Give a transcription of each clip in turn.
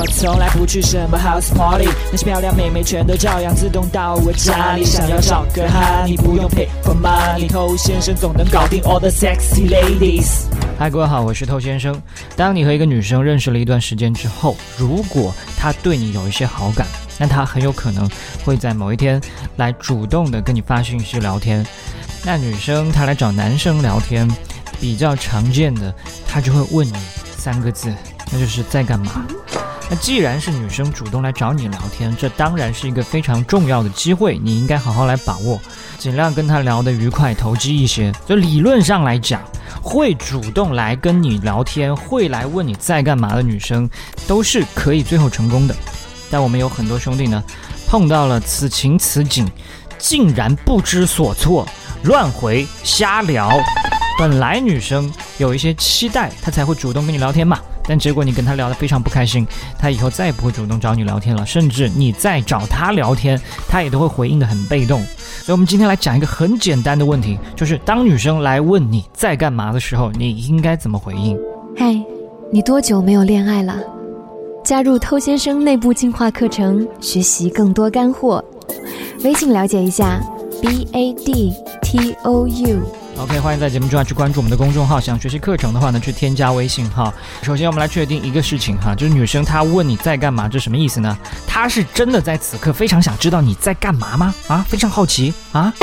我从来不去什么 house party，那些漂亮妹妹全都照样自动到我家里。想要找个哈，你不用 pay for money，偷先生总能搞定 all the sexy ladies。嗨，各位好，我是透先生。当你和一个女生认识了一段时间之后，如果她对你有一些好感，那她很有可能会在某一天来主动的跟你发信息聊天。那女生她来找男生聊天，比较常见的，她就会问你三个字，那就是在干嘛。那既然是女生主动来找你聊天，这当然是一个非常重要的机会，你应该好好来把握，尽量跟她聊得愉快、投机一些。就理论上来讲，会主动来跟你聊天、会来问你在干嘛的女生，都是可以最后成功的。但我们有很多兄弟呢，碰到了此情此景，竟然不知所措，乱回、瞎聊。本来女生有一些期待，她才会主动跟你聊天嘛。但结果你跟她聊得非常不开心，她以后再也不会主动找你聊天了，甚至你再找她聊天，她也都会回应得很被动。所以，我们今天来讲一个很简单的问题，就是当女生来问你在干嘛的时候，你应该怎么回应？嗨，你多久没有恋爱了？加入偷先生内部进化课程，学习更多干货。微信了解一下，b a d t o u。OK，欢迎在节目之外去关注我们的公众号。想学习课程的话呢，去添加微信号。首先，我们来确定一个事情哈，就是女生她问你在干嘛，这什么意思呢？她是真的在此刻非常想知道你在干嘛吗？啊，非常好奇啊？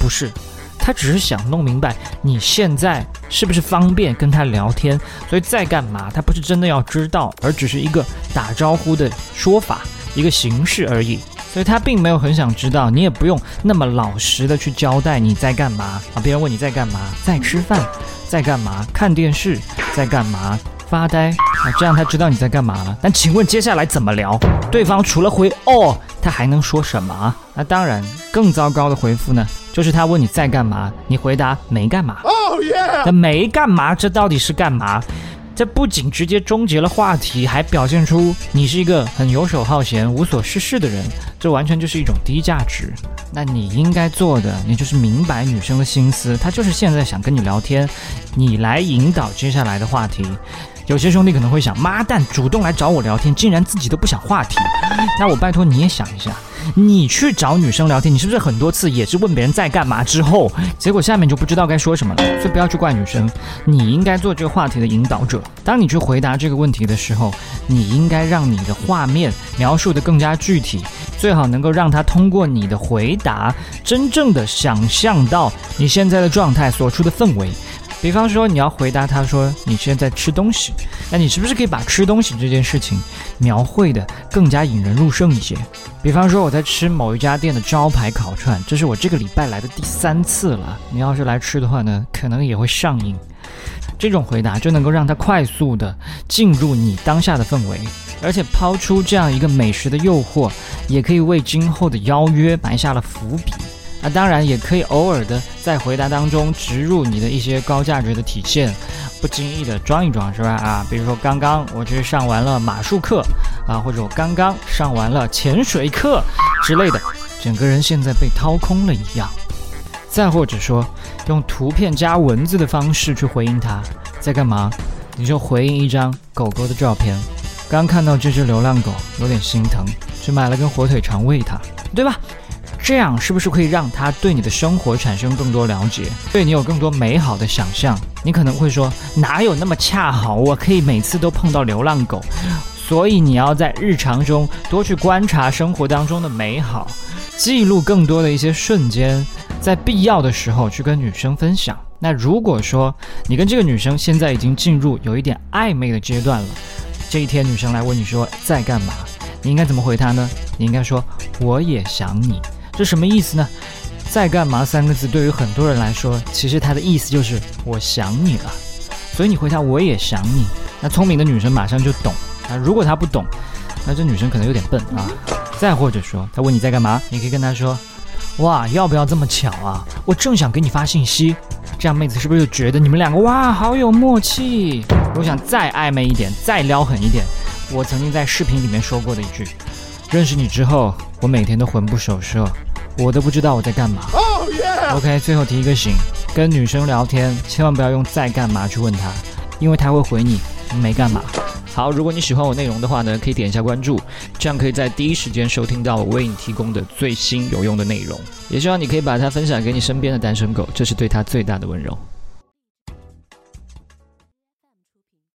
不是，她只是想弄明白你现在是不是方便跟她聊天，所以在干嘛，她不是真的要知道，而只是一个打招呼的说法，一个形式而已。所以他并没有很想知道，你也不用那么老实的去交代你在干嘛啊。别人问你在干嘛，在吃饭，在干嘛，看电视，在干嘛，发呆啊，这样他知道你在干嘛了。但请问接下来怎么聊？对方除了回哦，他还能说什么啊？那当然，更糟糕的回复呢，就是他问你在干嘛，你回答没干嘛。哦耶！那没干嘛，这到底是干嘛？这不仅直接终结了话题，还表现出你是一个很游手好闲、无所事事的人，这完全就是一种低价值。那你应该做的，你就是明白女生的心思，她就是现在想跟你聊天，你来引导接下来的话题。有些兄弟可能会想，妈蛋，主动来找我聊天，竟然自己都不想话题。那我拜托你也想一下，你去找女生聊天，你是不是很多次也是问别人在干嘛之后，结果下面就不知道该说什么了？所以不要去怪女生，你应该做这个话题的引导者。当你去回答这个问题的时候，你应该让你的画面描述的更加具体，最好能够让他通过你的回答，真正的想象到你现在的状态所处的氛围。比方说，你要回答他说你现在吃东西，那你是不是可以把吃东西这件事情描绘的更加引人入胜一些？比方说，我在吃某一家店的招牌烤串，这是我这个礼拜来的第三次了。你要是来吃的话呢，可能也会上瘾。这种回答就能够让他快速的进入你当下的氛围，而且抛出这样一个美食的诱惑，也可以为今后的邀约埋下了伏笔。那当然也可以偶尔的在回答当中植入你的一些高价值的体现，不经意的装一装是吧？啊，比如说刚刚我去上完了马术课啊，或者我刚刚上完了潜水课之类的，整个人现在被掏空了一样。再或者说用图片加文字的方式去回应他在干嘛，你就回应一张狗狗的照片。刚看到这只流浪狗，有点心疼，去买了根火腿肠喂它，对吧？这样是不是可以让他对你的生活产生更多了解，对你有更多美好的想象？你可能会说，哪有那么恰好，我可以每次都碰到流浪狗？所以你要在日常中多去观察生活当中的美好，记录更多的一些瞬间，在必要的时候去跟女生分享。那如果说你跟这个女生现在已经进入有一点暧昧的阶段了，这一天女生来问你说在干嘛，你应该怎么回她呢？你应该说我也想你。这什么意思呢？在干嘛三个字对于很多人来说，其实它的意思就是我想你了。所以你回答我也想你，那聪明的女生马上就懂啊。如果她不懂，那这女生可能有点笨啊。再或者说，她问你在干嘛，你可以跟她说：哇，要不要这么巧啊？我正想给你发信息。这样妹子是不是就觉得你们两个哇好有默契？我想再暧昧一点，再撩狠一点。我曾经在视频里面说过的一句：认识你之后，我每天都魂不守舍。我都不知道我在干嘛。OK，最后提一个醒，跟女生聊天千万不要用在干嘛去问她，因为她会回你没干嘛。好，如果你喜欢我内容的话呢，可以点一下关注，这样可以在第一时间收听到我为你提供的最新有用的内容。也希望你可以把它分享给你身边的单身狗，这是对他最大的温柔。